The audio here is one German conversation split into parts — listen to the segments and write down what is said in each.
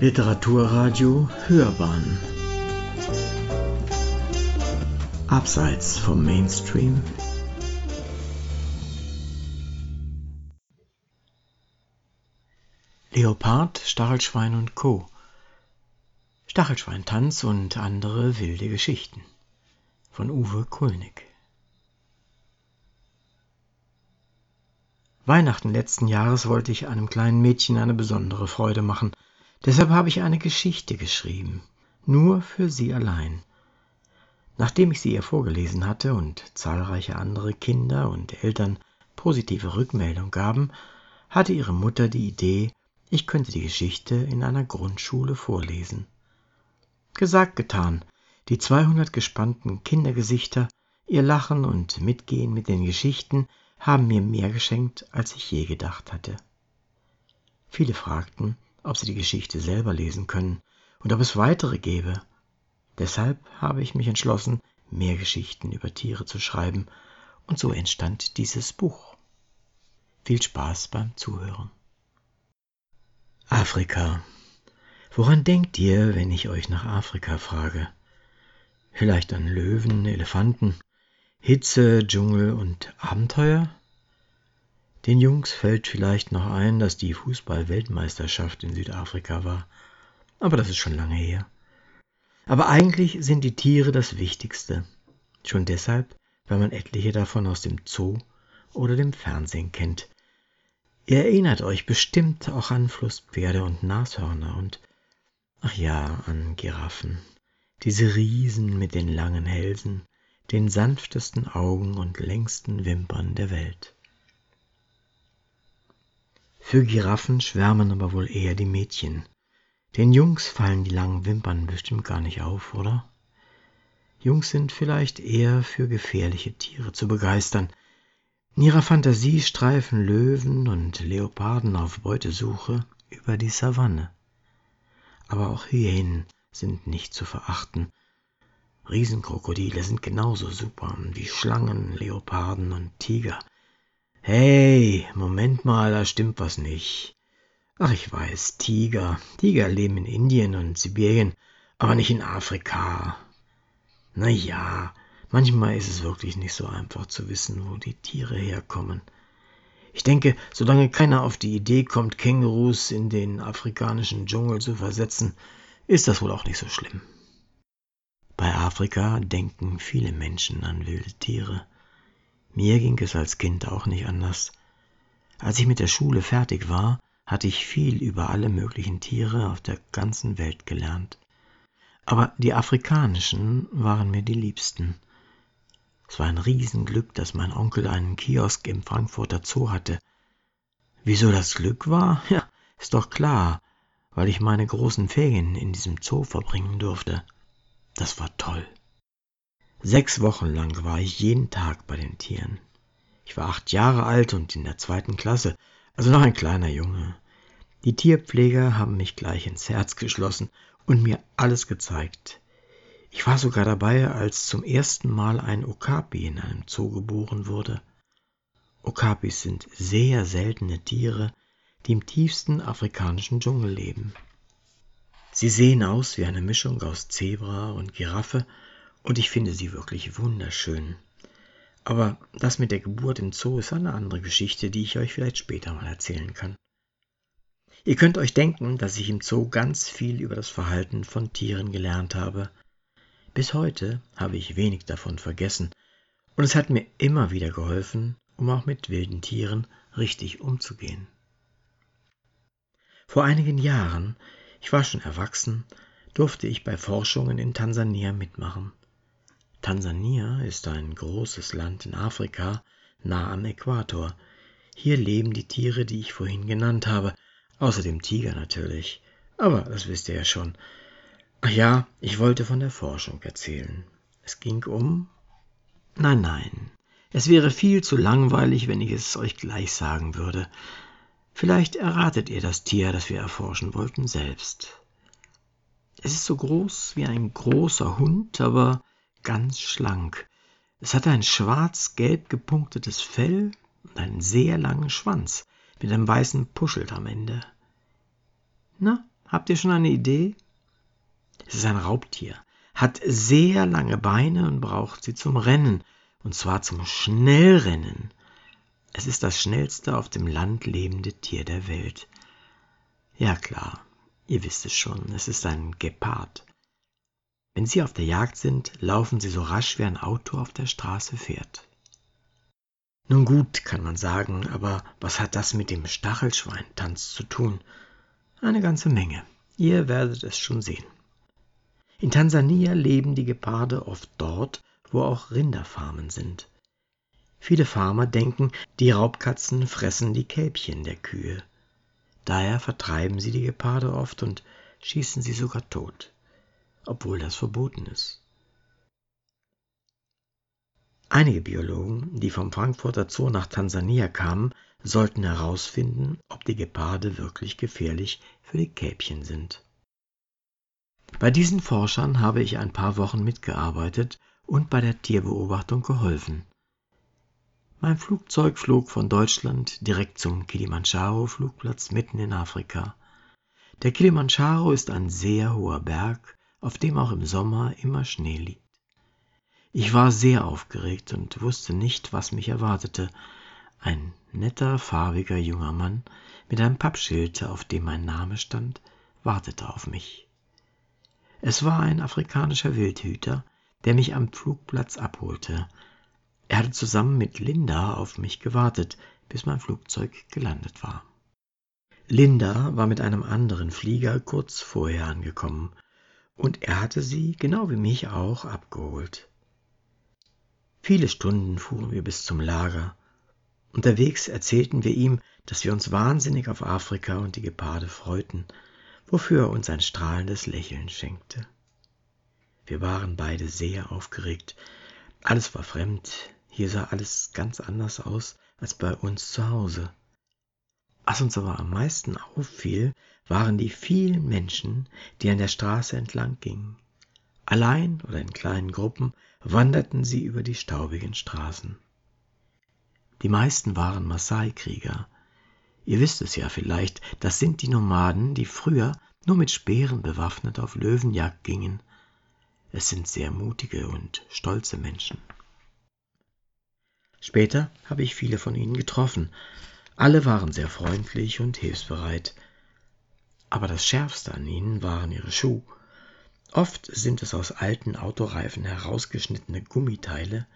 Literaturradio Hörbahn Abseits vom Mainstream Leopard, Stachelschwein und Co. Stachelschweintanz und andere wilde Geschichten von Uwe Kulnig Weihnachten letzten Jahres wollte ich einem kleinen Mädchen eine besondere Freude machen. Deshalb habe ich eine Geschichte geschrieben, nur für sie allein. Nachdem ich sie ihr vorgelesen hatte und zahlreiche andere Kinder und Eltern positive Rückmeldung gaben, hatte ihre Mutter die Idee, ich könnte die Geschichte in einer Grundschule vorlesen. Gesagt, getan. Die 200 gespannten Kindergesichter, ihr Lachen und Mitgehen mit den Geschichten haben mir mehr geschenkt, als ich je gedacht hatte. Viele fragten, ob sie die Geschichte selber lesen können und ob es weitere gäbe. Deshalb habe ich mich entschlossen, mehr Geschichten über Tiere zu schreiben, und so entstand dieses Buch. Viel Spaß beim Zuhören. Afrika. Woran denkt ihr, wenn ich euch nach Afrika frage? Vielleicht an Löwen, Elefanten, Hitze, Dschungel und Abenteuer? Den Jungs fällt vielleicht noch ein, dass die Fußball-Weltmeisterschaft in Südafrika war. Aber das ist schon lange her. Aber eigentlich sind die Tiere das Wichtigste. Schon deshalb, weil man etliche davon aus dem Zoo oder dem Fernsehen kennt. Ihr erinnert euch bestimmt auch an Flusspferde und Nashörner und, ach ja, an Giraffen. Diese Riesen mit den langen Hälsen, den sanftesten Augen und längsten Wimpern der Welt. Für Giraffen schwärmen aber wohl eher die Mädchen. Den Jungs fallen die langen Wimpern bestimmt gar nicht auf, oder? Jungs sind vielleicht eher für gefährliche Tiere zu begeistern. In ihrer Fantasie streifen Löwen und Leoparden auf Beutesuche über die Savanne. Aber auch Hyänen sind nicht zu verachten Riesenkrokodile sind genauso super wie Schlangen, Leoparden und Tiger. Hey, Moment mal, da stimmt was nicht. Ach, ich weiß, Tiger. Tiger leben in Indien und Sibirien, aber nicht in Afrika. Na ja, manchmal ist es wirklich nicht so einfach zu wissen, wo die Tiere herkommen. Ich denke, solange keiner auf die Idee kommt, Kängurus in den afrikanischen Dschungel zu versetzen, ist das wohl auch nicht so schlimm. Bei Afrika denken viele Menschen an wilde Tiere. Mir ging es als Kind auch nicht anders. Als ich mit der Schule fertig war, hatte ich viel über alle möglichen Tiere auf der ganzen Welt gelernt. Aber die afrikanischen waren mir die liebsten. Es war ein Riesenglück, dass mein Onkel einen Kiosk im Frankfurter Zoo hatte. Wieso das Glück war? Ja, ist doch klar, weil ich meine großen Ferien in diesem Zoo verbringen durfte. Das war toll. Sechs Wochen lang war ich jeden Tag bei den Tieren. Ich war acht Jahre alt und in der zweiten Klasse, also noch ein kleiner Junge. Die Tierpfleger haben mich gleich ins Herz geschlossen und mir alles gezeigt. Ich war sogar dabei, als zum ersten Mal ein Okapi in einem Zoo geboren wurde. Okapis sind sehr seltene Tiere, die im tiefsten afrikanischen Dschungel leben. Sie sehen aus wie eine Mischung aus Zebra und Giraffe und ich finde sie wirklich wunderschön. Aber das mit der Geburt im Zoo ist eine andere Geschichte, die ich euch vielleicht später mal erzählen kann. Ihr könnt euch denken, dass ich im Zoo ganz viel über das Verhalten von Tieren gelernt habe. Bis heute habe ich wenig davon vergessen und es hat mir immer wieder geholfen, um auch mit wilden Tieren richtig umzugehen. Vor einigen Jahren ich war schon erwachsen, durfte ich bei Forschungen in Tansania mitmachen. Tansania ist ein großes Land in Afrika, nah am Äquator. Hier leben die Tiere, die ich vorhin genannt habe, außer dem Tiger natürlich. Aber das wisst ihr ja schon. Ach ja, ich wollte von der Forschung erzählen. Es ging um. Nein, nein. Es wäre viel zu langweilig, wenn ich es euch gleich sagen würde. Vielleicht erratet ihr das Tier, das wir erforschen wollten, selbst. Es ist so groß wie ein großer Hund, aber ganz schlank. Es hat ein schwarz-gelb gepunktetes Fell und einen sehr langen Schwanz mit einem weißen Puschelt am Ende. Na, Habt ihr schon eine Idee? Es ist ein Raubtier, hat sehr lange Beine und braucht sie zum Rennen, und zwar zum Schnellrennen. Es ist das schnellste auf dem Land lebende Tier der Welt. Ja klar, ihr wisst es schon, es ist ein Gepard. Wenn Sie auf der Jagd sind, laufen Sie so rasch wie ein Auto auf der Straße fährt. Nun gut, kann man sagen, aber was hat das mit dem Stachelschweintanz zu tun? Eine ganze Menge. Ihr werdet es schon sehen. In Tansania leben die Geparde oft dort, wo auch Rinderfarmen sind. Viele Farmer denken, die Raubkatzen fressen die Kälbchen der Kühe. Daher vertreiben sie die Geparde oft und schießen sie sogar tot, obwohl das verboten ist. Einige Biologen, die vom Frankfurter Zoo nach Tansania kamen, sollten herausfinden, ob die Geparde wirklich gefährlich für die Kälbchen sind. Bei diesen Forschern habe ich ein paar Wochen mitgearbeitet und bei der Tierbeobachtung geholfen. Mein Flugzeug flog von Deutschland direkt zum Kilimanjaro-Flugplatz mitten in Afrika. Der Kilimanjaro ist ein sehr hoher Berg, auf dem auch im Sommer immer Schnee liegt. Ich war sehr aufgeregt und wusste nicht, was mich erwartete. Ein netter, farbiger junger Mann mit einem Pappschild, auf dem mein Name stand, wartete auf mich. Es war ein afrikanischer Wildhüter, der mich am Flugplatz abholte. Er hatte zusammen mit Linda auf mich gewartet, bis mein Flugzeug gelandet war. Linda war mit einem anderen Flieger kurz vorher angekommen, und er hatte sie, genau wie mich auch, abgeholt. Viele Stunden fuhren wir bis zum Lager. Unterwegs erzählten wir ihm, dass wir uns wahnsinnig auf Afrika und die Geparde freuten, wofür er uns ein strahlendes Lächeln schenkte. Wir waren beide sehr aufgeregt. Alles war fremd, hier sah alles ganz anders aus als bei uns zu Hause. Was uns aber am meisten auffiel, waren die vielen Menschen, die an der Straße entlang gingen. Allein oder in kleinen Gruppen wanderten sie über die staubigen Straßen. Die meisten waren Maasai-Krieger. Ihr wisst es ja vielleicht, das sind die Nomaden, die früher nur mit Speeren bewaffnet auf Löwenjagd gingen. Es sind sehr mutige und stolze Menschen. Später habe ich viele von ihnen getroffen. Alle waren sehr freundlich und hilfsbereit. Aber das Schärfste an ihnen waren ihre Schuhe. Oft sind es aus alten Autoreifen herausgeschnittene Gummiteile,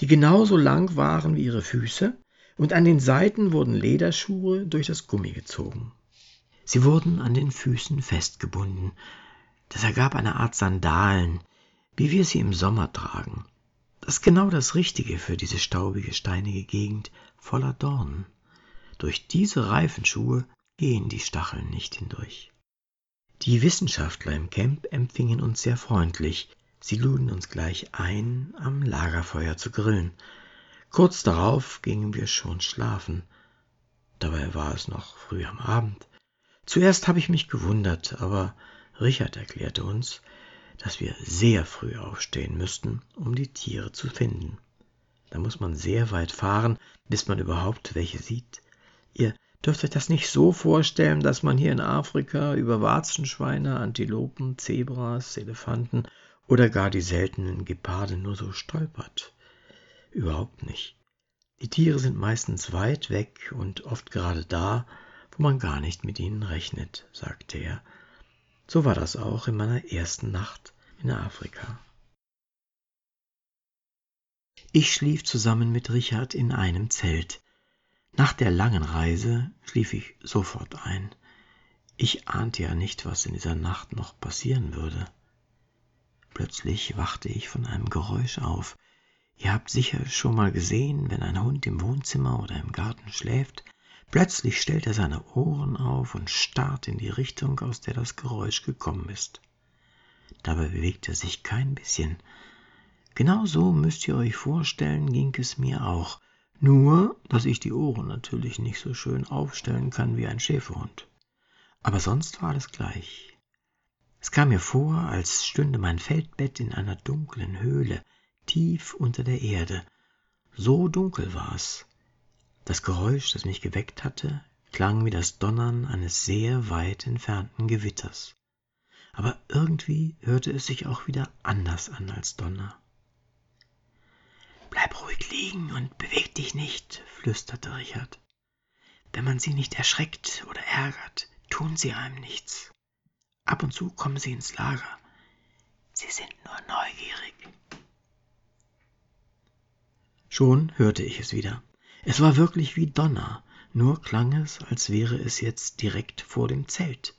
die genauso lang waren wie ihre Füße, und an den Seiten wurden Lederschuhe durch das Gummi gezogen. Sie wurden an den Füßen festgebunden. Das ergab eine Art Sandalen, wie wir sie im Sommer tragen. Das ist genau das Richtige für diese staubige, steinige Gegend voller Dornen. Durch diese Reifenschuhe gehen die Stacheln nicht hindurch. Die Wissenschaftler im Camp empfingen uns sehr freundlich. Sie luden uns gleich ein, am Lagerfeuer zu grillen. Kurz darauf gingen wir schon schlafen. Dabei war es noch früh am Abend. Zuerst habe ich mich gewundert, aber Richard erklärte uns, dass wir sehr früh aufstehen müssten, um die Tiere zu finden. Da muss man sehr weit fahren, bis man überhaupt welche sieht. Ihr Dürft euch das nicht so vorstellen, dass man hier in Afrika über Warzenschweine, Antilopen, Zebras, Elefanten oder gar die seltenen Geparde nur so stolpert. Überhaupt nicht. Die Tiere sind meistens weit weg und oft gerade da, wo man gar nicht mit ihnen rechnet, sagte er. So war das auch in meiner ersten Nacht in Afrika. Ich schlief zusammen mit Richard in einem Zelt. Nach der langen Reise schlief ich sofort ein. Ich ahnte ja nicht, was in dieser Nacht noch passieren würde. Plötzlich wachte ich von einem Geräusch auf. Ihr habt sicher schon mal gesehen, wenn ein Hund im Wohnzimmer oder im Garten schläft, plötzlich stellt er seine Ohren auf und starrt in die Richtung, aus der das Geräusch gekommen ist. Dabei bewegt er sich kein bisschen. Genau so müsst ihr euch vorstellen, ging es mir auch. Nur, dass ich die Ohren natürlich nicht so schön aufstellen kann wie ein Schäferhund. Aber sonst war alles gleich. Es kam mir vor, als stünde mein Feldbett in einer dunklen Höhle, tief unter der Erde. So dunkel war es. Das Geräusch, das mich geweckt hatte, klang wie das Donnern eines sehr weit entfernten Gewitters. Aber irgendwie hörte es sich auch wieder anders an als Donner. Bleib ruhig liegen und beweg dich nicht, flüsterte Richard. Wenn man sie nicht erschreckt oder ärgert, tun sie einem nichts. Ab und zu kommen sie ins Lager. Sie sind nur neugierig. Schon hörte ich es wieder. Es war wirklich wie Donner, nur klang es, als wäre es jetzt direkt vor dem Zelt.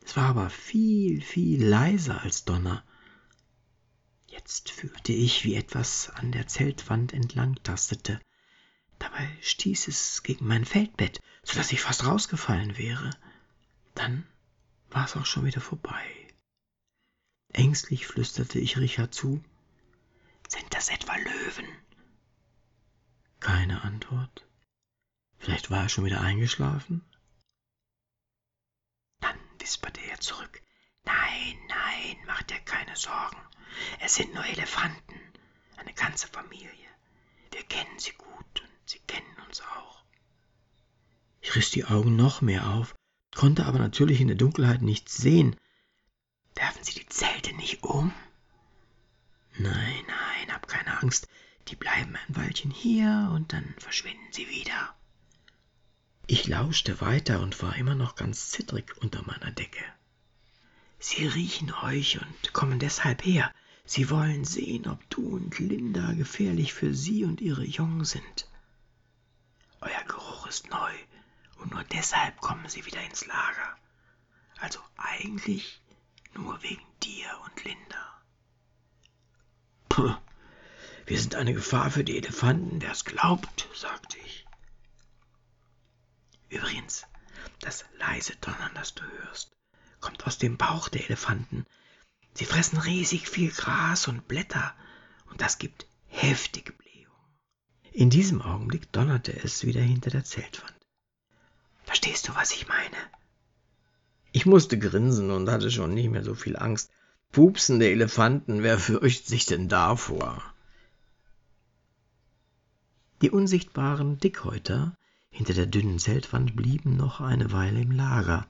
Es war aber viel, viel leiser als Donner. Jetzt fühlte ich, wie etwas an der Zeltwand entlang tastete. Dabei stieß es gegen mein Feldbett, so dass ich fast rausgefallen wäre. Dann war es auch schon wieder vorbei. Ängstlich flüsterte ich Richard zu. Sind das etwa Löwen? Keine Antwort. Vielleicht war er schon wieder eingeschlafen? Dann wisperte er zurück. Nein, nein, mach dir keine Sorgen. Es sind nur Elefanten, eine ganze Familie. Wir kennen sie gut und sie kennen uns auch. Ich riss die Augen noch mehr auf, konnte aber natürlich in der Dunkelheit nichts sehen. Werfen Sie die Zelte nicht um? Nein, nein, hab keine Angst. Die bleiben ein Weilchen hier und dann verschwinden sie wieder. Ich lauschte weiter und war immer noch ganz zittrig unter meiner Decke. Sie riechen euch und kommen deshalb her. Sie wollen sehen, ob du und Linda gefährlich für sie und ihre Jungen sind. Euer Geruch ist neu und nur deshalb kommen sie wieder ins Lager. Also eigentlich nur wegen dir und Linda. Puh, wir sind eine Gefahr für die Elefanten, wer es glaubt, sagte ich. Übrigens, das leise Donnern, das du hörst, kommt aus dem Bauch der Elefanten. Sie fressen riesig viel Gras und Blätter, und das gibt heftige Blähungen. In diesem Augenblick donnerte es wieder hinter der Zeltwand. Verstehst du, was ich meine? Ich musste grinsen und hatte schon nicht mehr so viel Angst. Pupsende Elefanten, wer fürchtet sich denn davor? Die unsichtbaren Dickhäuter hinter der dünnen Zeltwand blieben noch eine Weile im Lager.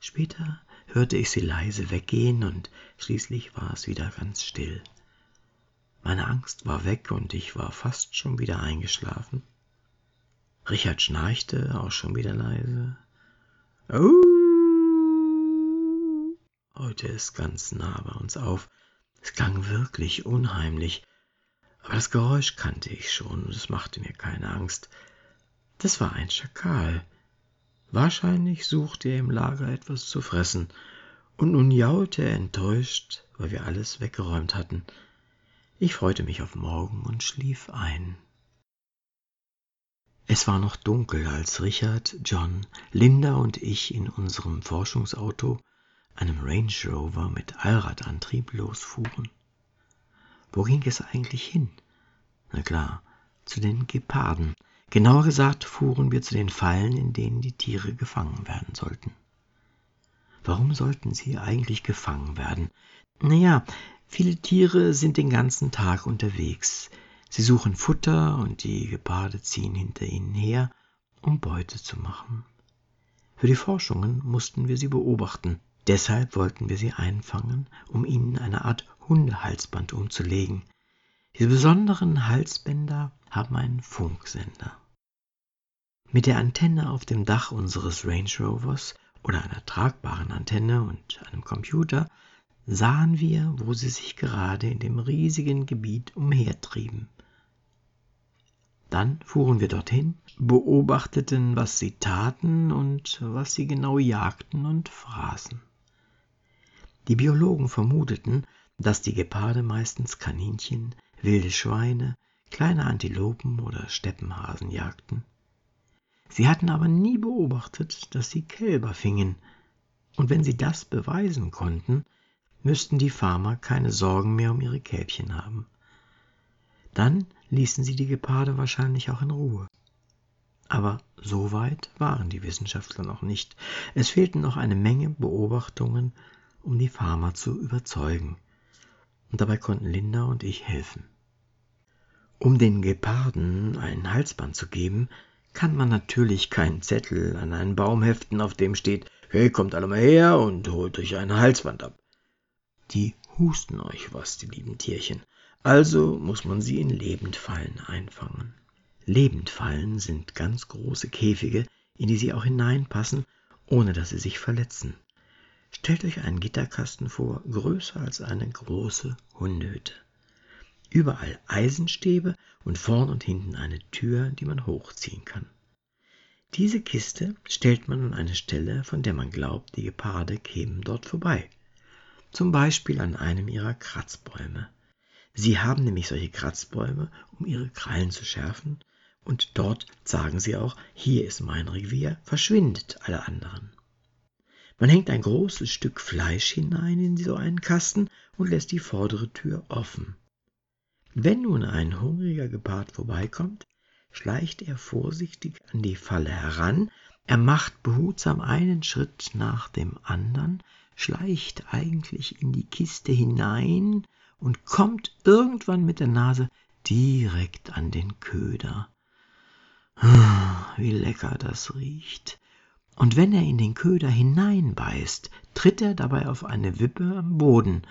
Später hörte ich sie leise weggehen und schließlich war es wieder ganz still. Meine Angst war weg und ich war fast schon wieder eingeschlafen. Richard schnarchte auch schon wieder leise. Oh! Heute ist ganz nah bei uns auf. Es klang wirklich unheimlich. Aber das Geräusch kannte ich schon und es machte mir keine Angst. Das war ein Schakal. Wahrscheinlich suchte er im Lager etwas zu fressen, und nun jaulte er enttäuscht, weil wir alles weggeräumt hatten. Ich freute mich auf morgen und schlief ein. Es war noch dunkel, als Richard, John, Linda und ich in unserem Forschungsauto, einem Range Rover mit Allradantrieb, losfuhren. Wo ging es eigentlich hin? Na klar, zu den Geparden. Genauer gesagt fuhren wir zu den Fallen, in denen die Tiere gefangen werden sollten. Warum sollten sie eigentlich gefangen werden? Naja, viele Tiere sind den ganzen Tag unterwegs. Sie suchen Futter und die Geparde ziehen hinter ihnen her, um Beute zu machen. Für die Forschungen mussten wir sie beobachten. Deshalb wollten wir sie einfangen, um ihnen eine Art Hundehalsband umzulegen. Diese besonderen Halsbänder haben einen Funksender. Mit der Antenne auf dem Dach unseres Range Rovers oder einer tragbaren Antenne und einem Computer sahen wir, wo sie sich gerade in dem riesigen Gebiet umhertrieben. Dann fuhren wir dorthin, beobachteten, was sie taten und was sie genau jagten und fraßen. Die Biologen vermuteten, dass die Geparde meistens Kaninchen, wilde Schweine, kleine Antilopen oder Steppenhasen jagten. Sie hatten aber nie beobachtet, dass sie Kälber fingen, und wenn sie das beweisen konnten, müssten die Farmer keine Sorgen mehr um ihre Kälbchen haben. Dann ließen sie die Geparde wahrscheinlich auch in Ruhe. Aber so weit waren die Wissenschaftler noch nicht. Es fehlten noch eine Menge Beobachtungen um die Farmer zu überzeugen. Und dabei konnten Linda und ich helfen. Um den Geparden ein Halsband zu geben, kann man natürlich keinen Zettel an einen Baum heften, auf dem steht, hey, kommt alle mal her und holt euch eine Halsband ab. Die husten euch was, die lieben Tierchen. Also muss man sie in Lebendfallen einfangen. Lebendfallen sind ganz große Käfige, in die sie auch hineinpassen, ohne dass sie sich verletzen. Stellt euch einen Gitterkasten vor, größer als eine große Hundehütte. Überall Eisenstäbe und vorn und hinten eine Tür, die man hochziehen kann. Diese Kiste stellt man an eine Stelle, von der man glaubt, die Geparde kämen dort vorbei. Zum Beispiel an einem ihrer Kratzbäume. Sie haben nämlich solche Kratzbäume, um ihre Krallen zu schärfen, und dort sagen sie auch, hier ist mein Revier, verschwindet alle anderen. Man hängt ein großes Stück Fleisch hinein in so einen Kasten und lässt die vordere Tür offen. Wenn nun ein hungriger Gepard vorbeikommt, schleicht er vorsichtig an die Falle heran, er macht behutsam einen Schritt nach dem andern, schleicht eigentlich in die Kiste hinein und kommt irgendwann mit der Nase direkt an den Köder. Wie lecker das riecht. Und wenn er in den Köder hineinbeißt, tritt er dabei auf eine Wippe am Boden.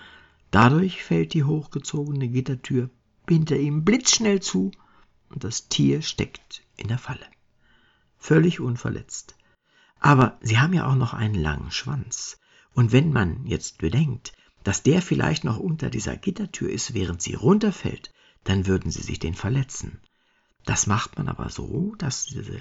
Dadurch fällt die hochgezogene Gittertür hinter ihm blitzschnell zu und das Tier steckt in der Falle. Völlig unverletzt. Aber sie haben ja auch noch einen langen Schwanz. Und wenn man jetzt bedenkt, dass der vielleicht noch unter dieser Gittertür ist, während sie runterfällt, dann würden sie sich den verletzen. Das macht man aber so, dass diese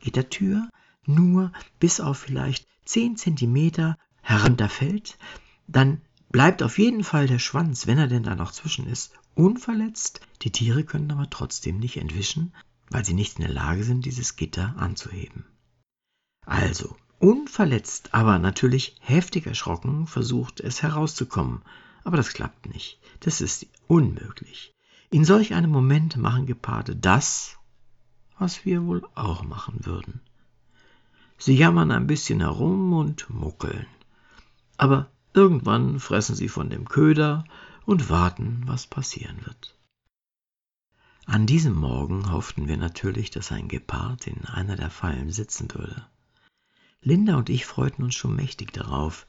Gittertür nur bis auf vielleicht zehn Zentimeter herunterfällt, dann bleibt auf jeden Fall der Schwanz, wenn er denn da noch zwischen ist, unverletzt. Die Tiere können aber trotzdem nicht entwischen, weil sie nicht in der Lage sind, dieses Gitter anzuheben. Also, Unverletzt, aber natürlich heftig erschrocken, versucht es herauszukommen. Aber das klappt nicht. Das ist unmöglich. In solch einem Moment machen Geparde das, was wir wohl auch machen würden. Sie jammern ein bisschen herum und muckeln. Aber irgendwann fressen sie von dem Köder und warten, was passieren wird. An diesem Morgen hofften wir natürlich, dass ein Gepard in einer der Fallen sitzen würde. Linda und ich freuten uns schon mächtig darauf.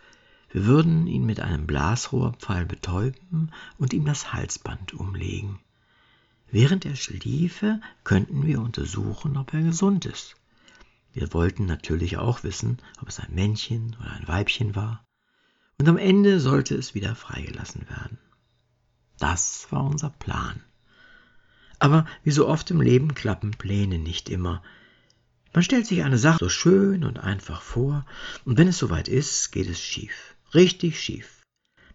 Wir würden ihn mit einem Blasrohrpfeil betäuben und ihm das Halsband umlegen. Während er schliefe, könnten wir untersuchen, ob er gesund ist. Wir wollten natürlich auch wissen, ob es ein Männchen oder ein Weibchen war. Und am Ende sollte es wieder freigelassen werden. Das war unser Plan. Aber wie so oft im Leben klappen Pläne nicht immer. Man stellt sich eine Sache so schön und einfach vor, und wenn es soweit ist, geht es schief, richtig schief.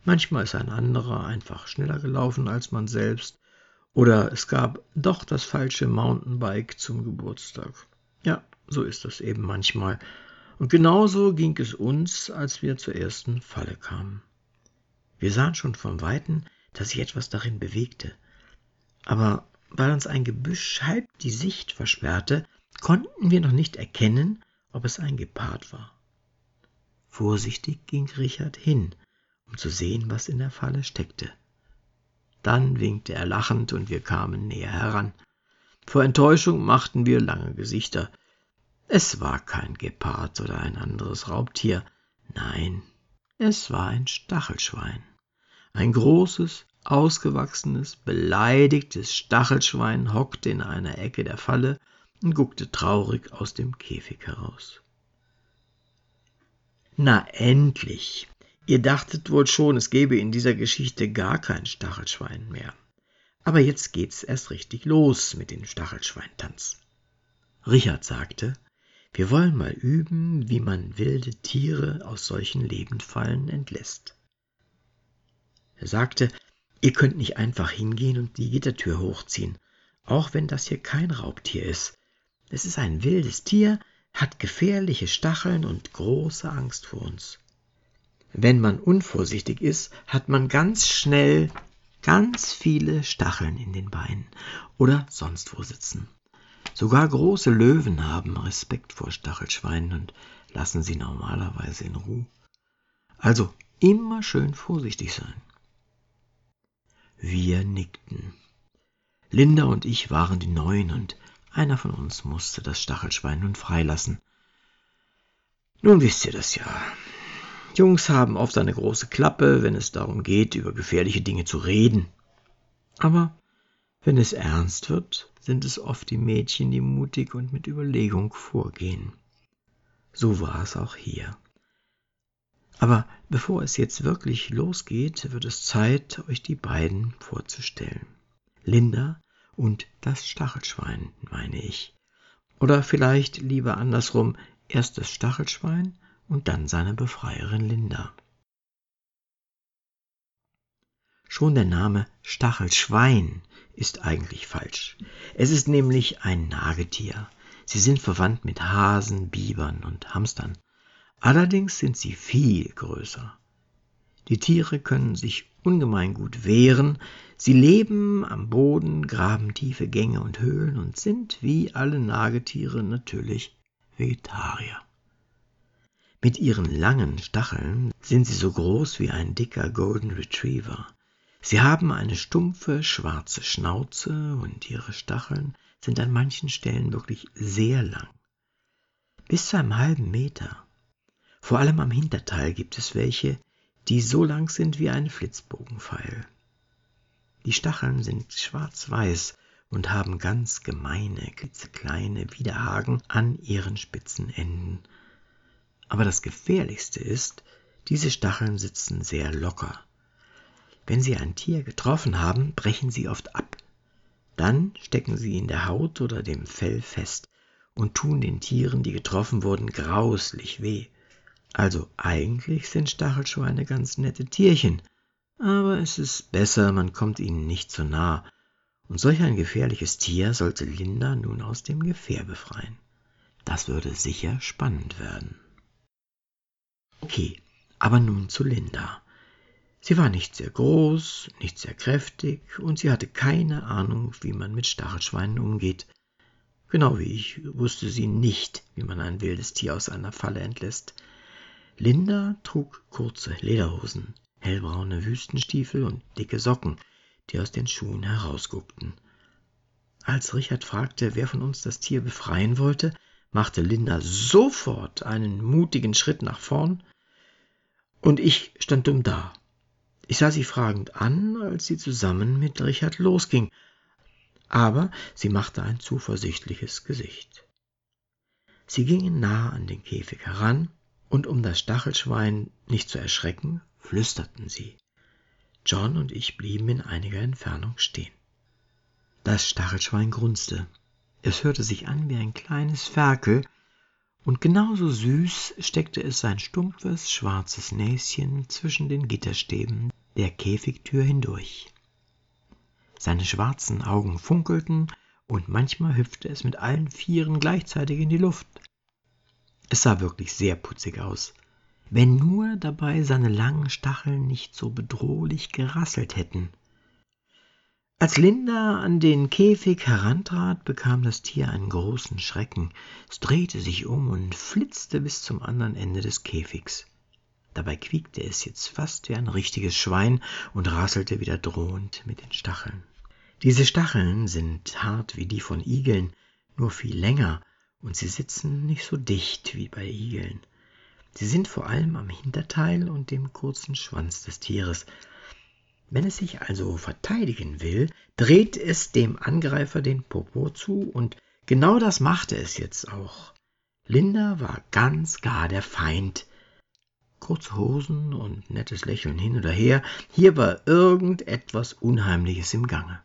Manchmal ist ein anderer einfach schneller gelaufen als man selbst, oder es gab doch das falsche Mountainbike zum Geburtstag. Ja, so ist das eben manchmal. Und genauso ging es uns, als wir zur ersten Falle kamen. Wir sahen schon von Weitem, dass sich etwas darin bewegte. Aber weil uns ein Gebüsch halb die Sicht versperrte, konnten wir noch nicht erkennen, ob es ein Gepard war. Vorsichtig ging Richard hin, um zu sehen, was in der Falle steckte. Dann winkte er lachend und wir kamen näher heran. Vor Enttäuschung machten wir lange Gesichter. Es war kein Gepard oder ein anderes Raubtier. Nein, es war ein Stachelschwein. Ein großes, ausgewachsenes, beleidigtes Stachelschwein hockte in einer Ecke der Falle und guckte traurig aus dem Käfig heraus. Na endlich. Ihr dachtet wohl schon, es gäbe in dieser Geschichte gar kein Stachelschwein mehr. Aber jetzt geht's erst richtig los mit dem Stachelschweintanz. Richard sagte, wir wollen mal üben, wie man wilde Tiere aus solchen Lebendfallen entlässt. Er sagte, ihr könnt nicht einfach hingehen und die Gittertür hochziehen, auch wenn das hier kein Raubtier ist. Es ist ein wildes Tier, hat gefährliche Stacheln und große Angst vor uns. Wenn man unvorsichtig ist, hat man ganz schnell ganz viele Stacheln in den Beinen oder sonst wo sitzen. Sogar große Löwen haben Respekt vor Stachelschweinen und lassen sie normalerweise in Ruhe. Also immer schön vorsichtig sein. Wir nickten. Linda und ich waren die Neuen und Einer von uns musste das Stachelschwein nun freilassen. Nun wisst ihr das ja. Jungs haben oft eine große Klappe, wenn es darum geht, über gefährliche Dinge zu reden. Aber wenn es ernst wird, sind es oft die Mädchen, die mutig und mit Überlegung vorgehen. So war es auch hier. Aber bevor es jetzt wirklich losgeht, wird es Zeit, euch die beiden vorzustellen. Linda und das Stachelschwein, meine ich. Oder vielleicht lieber andersrum, erst das Stachelschwein und dann seine Befreierin Linda. Schon der Name Stachelschwein ist eigentlich falsch. Es ist nämlich ein Nagetier. Sie sind verwandt mit Hasen, Bibern und Hamstern. Allerdings sind sie viel größer. Die Tiere können sich ungemein gut wehren, sie leben am Boden, graben tiefe Gänge und Höhlen und sind wie alle Nagetiere natürlich Vegetarier. Mit ihren langen Stacheln sind sie so groß wie ein dicker Golden Retriever. Sie haben eine stumpfe schwarze Schnauze und ihre Stacheln sind an manchen Stellen wirklich sehr lang. Bis zu einem halben Meter. Vor allem am Hinterteil gibt es welche, die so lang sind wie ein Flitzbogenpfeil. Die Stacheln sind schwarz-weiß und haben ganz gemeine, klitzekleine Widerhaken an ihren spitzen Enden. Aber das Gefährlichste ist, diese Stacheln sitzen sehr locker. Wenn sie ein Tier getroffen haben, brechen sie oft ab. Dann stecken sie in der Haut oder dem Fell fest und tun den Tieren, die getroffen wurden, grauslich weh. Also eigentlich sind Stachelschweine ganz nette Tierchen, aber es ist besser, man kommt ihnen nicht zu nah. Und solch ein gefährliches Tier sollte Linda nun aus dem Gefähr befreien. Das würde sicher spannend werden. Okay, aber nun zu Linda. Sie war nicht sehr groß, nicht sehr kräftig und sie hatte keine Ahnung, wie man mit Stachelschweinen umgeht. Genau wie ich wusste sie nicht, wie man ein wildes Tier aus einer Falle entlässt. Linda trug kurze Lederhosen, hellbraune Wüstenstiefel und dicke Socken, die aus den Schuhen herausguckten. Als Richard fragte, wer von uns das Tier befreien wollte, machte Linda sofort einen mutigen Schritt nach vorn, und ich stand dumm da. Ich sah sie fragend an, als sie zusammen mit Richard losging, aber sie machte ein zuversichtliches Gesicht. Sie gingen nah an den Käfig heran, und um das Stachelschwein nicht zu erschrecken, flüsterten sie. John und ich blieben in einiger Entfernung stehen. Das Stachelschwein grunzte. Es hörte sich an wie ein kleines Ferkel, und genauso süß steckte es sein stumpfes, schwarzes Näschen zwischen den Gitterstäben der Käfigtür hindurch. Seine schwarzen Augen funkelten, und manchmal hüpfte es mit allen Vieren gleichzeitig in die Luft. Es sah wirklich sehr putzig aus. Wenn nur dabei seine langen Stacheln nicht so bedrohlich gerasselt hätten. Als Linda an den Käfig herantrat, bekam das Tier einen großen Schrecken. Es drehte sich um und flitzte bis zum anderen Ende des Käfigs. Dabei quiekte es jetzt fast wie ein richtiges Schwein und rasselte wieder drohend mit den Stacheln. Diese Stacheln sind hart wie die von Igeln, nur viel länger und sie sitzen nicht so dicht wie bei Igeln. Sie sind vor allem am Hinterteil und dem kurzen Schwanz des Tieres. Wenn es sich also verteidigen will, dreht es dem Angreifer den Popo zu und genau das machte es jetzt auch. Linda war ganz gar der Feind. Kurze Hosen und nettes Lächeln hin oder her, hier war irgendetwas Unheimliches im Gange.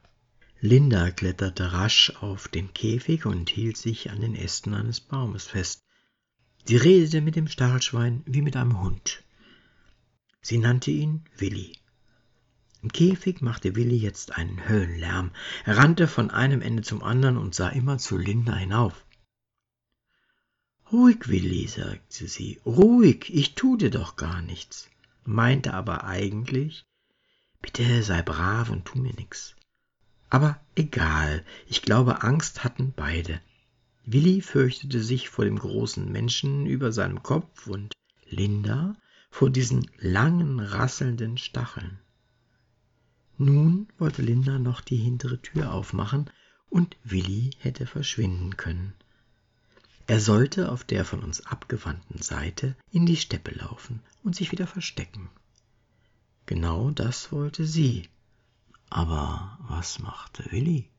Linda kletterte rasch auf den Käfig und hielt sich an den Ästen eines Baumes fest. Sie redete mit dem Stachelschwein wie mit einem Hund. Sie nannte ihn Willi. Im Käfig machte Willi jetzt einen Höllenlärm. Er rannte von einem Ende zum anderen und sah immer zu Linda hinauf. Ruhig, Willi, sagte sie, ruhig, ich tu dir doch gar nichts, meinte aber eigentlich, bitte sei brav und tu mir nix. Aber egal, ich glaube, Angst hatten beide. Willi fürchtete sich vor dem großen Menschen über seinem Kopf und Linda vor diesen langen, rasselnden Stacheln. Nun wollte Linda noch die hintere Tür aufmachen, und Willi hätte verschwinden können. Er sollte auf der von uns abgewandten Seite in die Steppe laufen und sich wieder verstecken. Genau das wollte sie. Aber was machte Willi?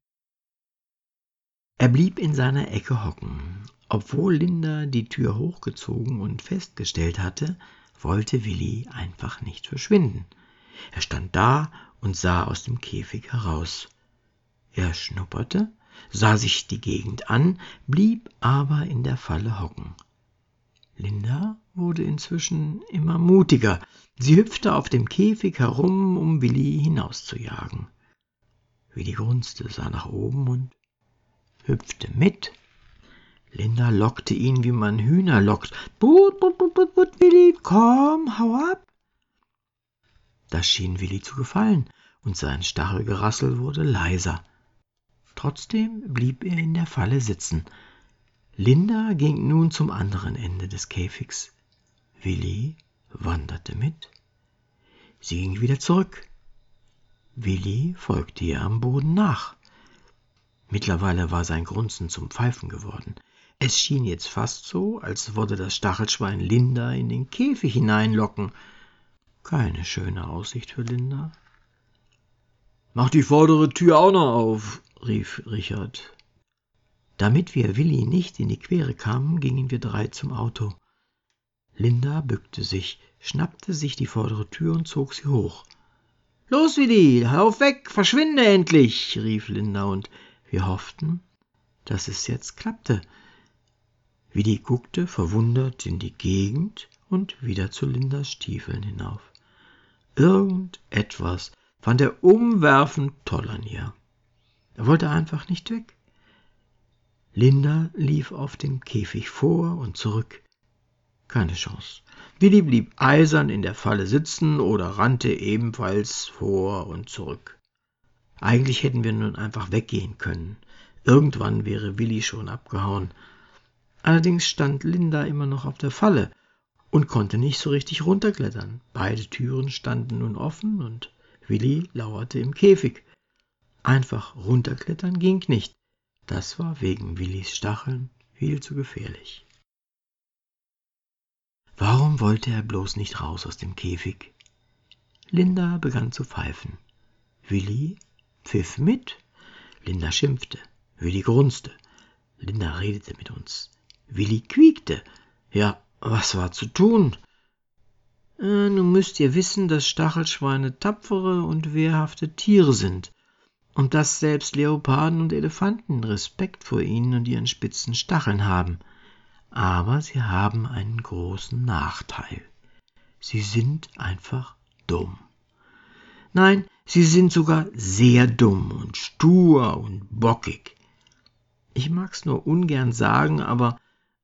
Er blieb in seiner Ecke hocken. Obwohl Linda die Tür hochgezogen und festgestellt hatte, wollte Willi einfach nicht verschwinden. Er stand da und sah aus dem Käfig heraus. Er schnupperte, sah sich die Gegend an, blieb aber in der Falle hocken. Linda wurde inzwischen immer mutiger. Sie hüpfte auf dem Käfig herum, um Willi hinauszujagen. Willi grunzte, sah nach oben und hüpfte mit. Linda lockte ihn, wie man Hühner lockt. But, but, but, but, but, Willi, komm, hau ab. Das schien Willi zu gefallen, und sein Stachelgerassel wurde leiser. Trotzdem blieb er in der Falle sitzen. Linda ging nun zum anderen Ende des Käfigs. Willi wanderte mit. Sie ging wieder zurück. Willi folgte ihr am Boden nach. Mittlerweile war sein Grunzen zum Pfeifen geworden. Es schien jetzt fast so, als würde das Stachelschwein Linda in den Käfig hineinlocken. Keine schöne Aussicht für Linda. Mach die vordere Tür auch noch auf, rief Richard. Damit wir Willi nicht in die Quere kamen, gingen wir drei zum Auto. Linda bückte sich, schnappte sich die vordere Tür und zog sie hoch. Los, Willi, lauf weg, verschwinde endlich, rief Linda, und wir hofften, dass es jetzt klappte. Willi guckte verwundert in die Gegend und wieder zu Lindas Stiefeln hinauf. Irgendetwas fand er umwerfend toll an ihr. Er wollte einfach nicht weg. Linda lief auf dem Käfig vor und zurück. Keine Chance. Willi blieb eisern in der Falle sitzen oder rannte ebenfalls vor und zurück. Eigentlich hätten wir nun einfach weggehen können. Irgendwann wäre Willi schon abgehauen. Allerdings stand Linda immer noch auf der Falle und konnte nicht so richtig runterklettern. Beide Türen standen nun offen und Willi lauerte im Käfig. Einfach runterklettern ging nicht. Das war wegen Willis Stacheln viel zu gefährlich. Warum wollte er bloß nicht raus aus dem Käfig? Linda begann zu pfeifen. Willi pfiff mit. Linda schimpfte. Willi grunzte. Linda redete mit uns. Willi quiekte. Ja, was war zu tun? Äh, nun müsst ihr wissen, dass Stachelschweine tapfere und wehrhafte Tiere sind und dass selbst Leoparden und Elefanten Respekt vor ihnen und ihren spitzen Stacheln haben. Aber sie haben einen großen Nachteil. Sie sind einfach dumm. Nein, sie sind sogar sehr dumm und stur und bockig. Ich mag's nur ungern sagen, aber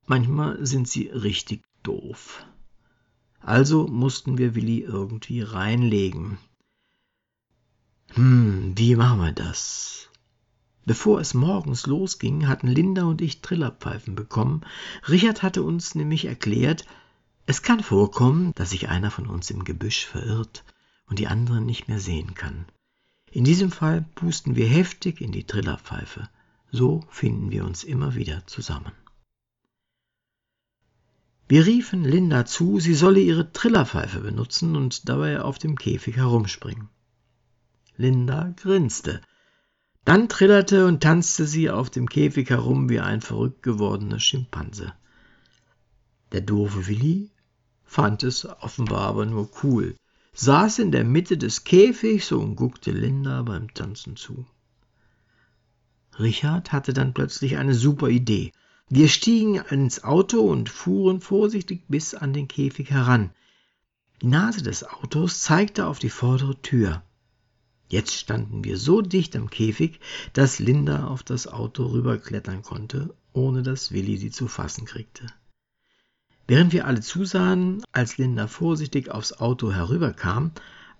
manchmal sind sie richtig doof. Also mussten wir Willi irgendwie reinlegen. Hm, wie machen wir das? Bevor es morgens losging, hatten Linda und ich Trillerpfeifen bekommen. Richard hatte uns nämlich erklärt, es kann vorkommen, dass sich einer von uns im Gebüsch verirrt und die anderen nicht mehr sehen kann. In diesem Fall pusten wir heftig in die Trillerpfeife. So finden wir uns immer wieder zusammen. Wir riefen Linda zu, sie solle ihre Trillerpfeife benutzen und dabei auf dem Käfig herumspringen. Linda grinste. Dann trillerte und tanzte sie auf dem Käfig herum wie ein verrückt gewordener Schimpanse. Der doofe Willi fand es offenbar aber nur cool, saß in der Mitte des Käfigs und guckte Linda beim Tanzen zu. Richard hatte dann plötzlich eine super Idee. Wir stiegen ins Auto und fuhren vorsichtig bis an den Käfig heran. Die Nase des Autos zeigte auf die vordere Tür. Jetzt standen wir so dicht am Käfig, dass Linda auf das Auto rüberklettern konnte, ohne dass Willi sie zu fassen kriegte. Während wir alle zusahen, als Linda vorsichtig aufs Auto herüberkam,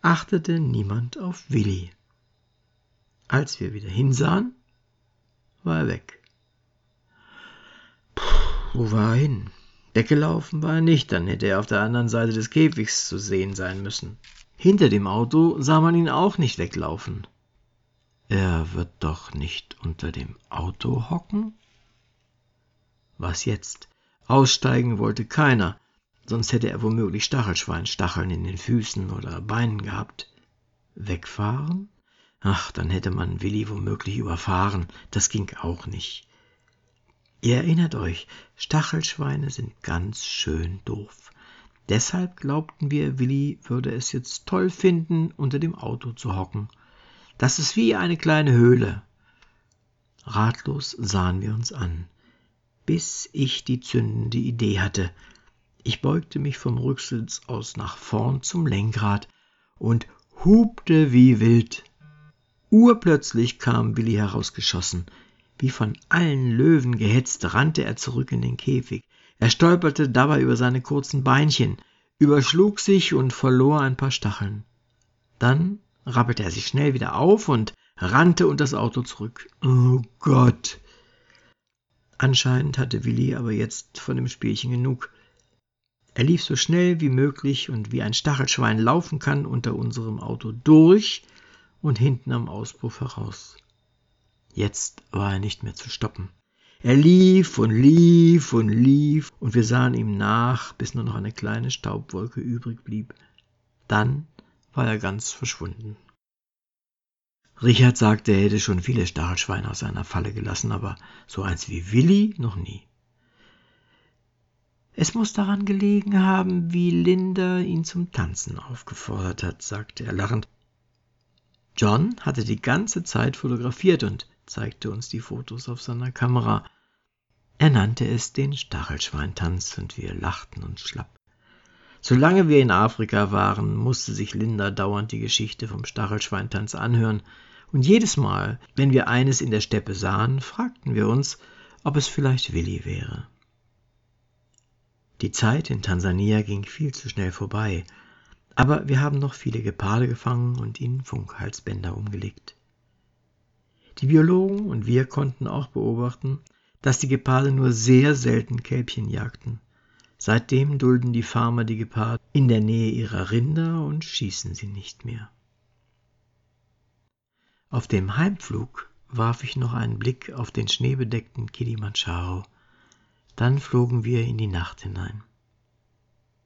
achtete niemand auf Willi. Als wir wieder hinsahen, war er weg. Puh, wo war er hin? Weggelaufen war er nicht, dann hätte er auf der anderen Seite des Käfigs zu sehen sein müssen. Hinter dem Auto sah man ihn auch nicht weglaufen. Er wird doch nicht unter dem Auto hocken? Was jetzt? Aussteigen wollte keiner, sonst hätte er womöglich Stachelschweinstacheln in den Füßen oder Beinen gehabt. Wegfahren? Ach, dann hätte man Willi womöglich überfahren, das ging auch nicht. Ihr erinnert euch, Stachelschweine sind ganz schön doof. Deshalb glaubten wir, Willi würde es jetzt toll finden, unter dem Auto zu hocken. Das ist wie eine kleine Höhle. Ratlos sahen wir uns an, bis ich die zündende Idee hatte. Ich beugte mich vom Rücksitz aus nach vorn zum Lenkrad und hupte wie wild. Urplötzlich kam Willi herausgeschossen. Wie von allen Löwen gehetzt, rannte er zurück in den Käfig. Er stolperte dabei über seine kurzen Beinchen, überschlug sich und verlor ein paar Stacheln. Dann rappelte er sich schnell wieder auf und rannte unter das Auto zurück. Oh Gott! Anscheinend hatte Willi aber jetzt von dem Spielchen genug. Er lief so schnell wie möglich und wie ein Stachelschwein laufen kann unter unserem Auto durch und hinten am Auspuff heraus. Jetzt war er nicht mehr zu stoppen. Er lief und lief und lief, und wir sahen ihm nach, bis nur noch eine kleine Staubwolke übrig blieb. Dann war er ganz verschwunden. Richard sagte, er hätte schon viele Stachelschweine aus seiner Falle gelassen, aber so eins wie Willi noch nie. Es muss daran gelegen haben, wie Linda ihn zum Tanzen aufgefordert hat, sagte er lachend. John hatte die ganze Zeit fotografiert und zeigte uns die Fotos auf seiner Kamera. Er nannte es den Stachelschweintanz und wir lachten uns schlapp. Solange wir in Afrika waren, musste sich Linda dauernd die Geschichte vom Stachelschweintanz anhören, und jedes Mal, wenn wir eines in der Steppe sahen, fragten wir uns, ob es vielleicht Willi wäre. Die Zeit in Tansania ging viel zu schnell vorbei, aber wir haben noch viele Geparde gefangen und ihnen Funkhalsbänder umgelegt. Die Biologen und wir konnten auch beobachten, dass die Geparde nur sehr selten Kälbchen jagten. Seitdem dulden die Farmer die Geparde in der Nähe ihrer Rinder und schießen sie nicht mehr. Auf dem Heimflug warf ich noch einen Blick auf den schneebedeckten Kilimanjaro. Dann flogen wir in die Nacht hinein.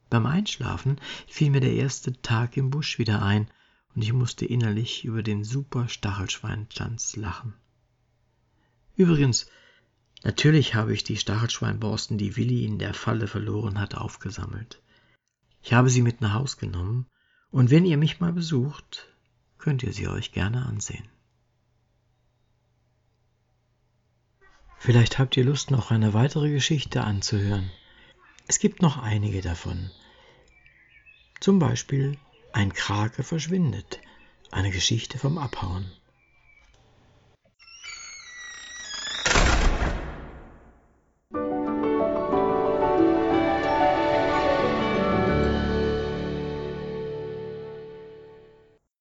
Beim Einschlafen fiel mir der erste Tag im Busch wieder ein und ich musste innerlich über den super Stachelschweintanz lachen. Übrigens, natürlich habe ich die Stachelschweinborsten, die Willi in der Falle verloren hat, aufgesammelt. Ich habe sie mit nach Haus genommen, und wenn ihr mich mal besucht, könnt ihr sie euch gerne ansehen. Vielleicht habt ihr Lust, noch eine weitere Geschichte anzuhören. Es gibt noch einige davon. Zum Beispiel Ein Krake verschwindet, eine Geschichte vom Abhauen.